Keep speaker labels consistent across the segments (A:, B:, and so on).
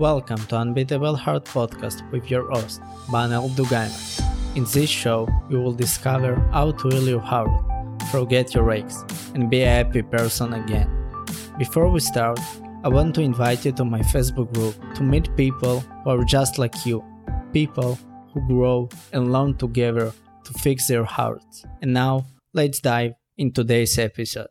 A: Welcome to Unbeatable Heart Podcast with your host, Banel Dugaima. In this show, you will discover how to heal your heart, forget your ex, and be a happy person again. Before we start, I want to invite you to my Facebook group to meet people who are just like you, people who grow and learn together to fix their hearts. And now, let's dive into today's episode.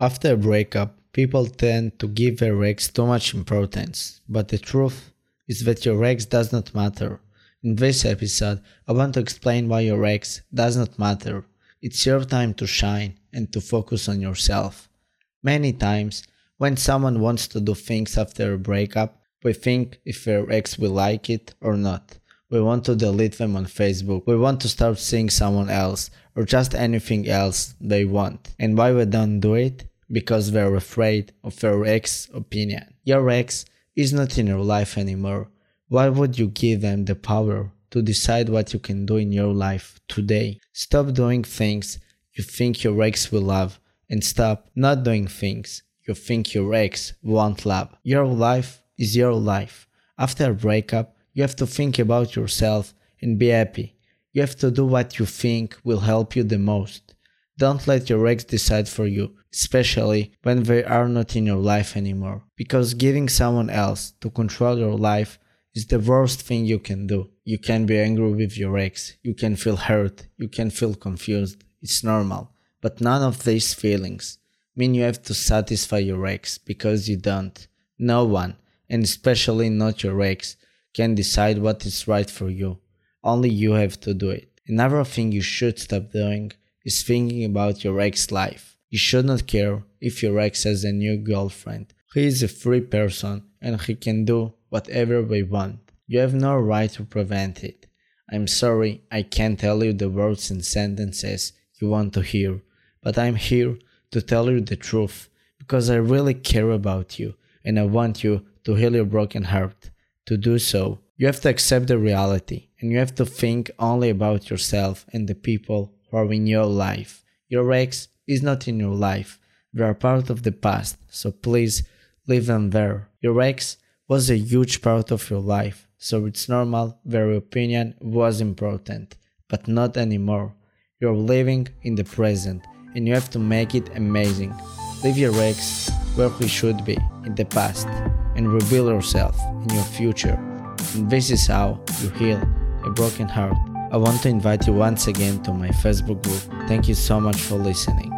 A: After a breakup, people tend to give their ex too much importance, but the truth is that your ex does not matter. In this episode, I want to explain why your ex does not matter. It's your time to shine and to focus on yourself. Many times, when someone wants to do things after a breakup, we think if their ex will like it or not. We want to delete them on Facebook. We want to start seeing someone else or just anything else they want. And why we don't do it? Because they're afraid of their ex opinion. Your ex is not in your life anymore. Why would you give them the power to decide what you can do in your life today? Stop doing things you think your ex will love and stop not doing things you think your ex won't love. Your life is your life. After a breakup, you have to think about yourself and be happy. You have to do what you think will help you the most. Don't let your ex decide for you especially when they are not in your life anymore. Because giving someone else to control your life is the worst thing you can do. You can be angry with your ex, you can feel hurt, you can feel confused. It's normal. But none of these feelings mean you have to satisfy your ex because you don't. No one, and especially not your ex, can decide what is right for you. Only you have to do it. Another thing you should stop doing is thinking about your ex life. You should not care if your ex has a new girlfriend. He is a free person and he can do whatever we want. You have no right to prevent it. I'm sorry I can't tell you the words and sentences you want to hear, but I'm here to tell you the truth because I really care about you and I want you to heal your broken heart. To do so, you have to accept the reality and you have to think only about yourself and the people are in your life. Your ex is not in your life. They are part of the past, so please leave them there. Your ex was a huge part of your life, so it's normal their opinion was important, but not anymore. You're living in the present and you have to make it amazing. Leave your ex where he should be, in the past, and rebuild yourself in your future. And this is how you heal a broken heart. I want to invite you once again to my Facebook group. Thank you so much for listening.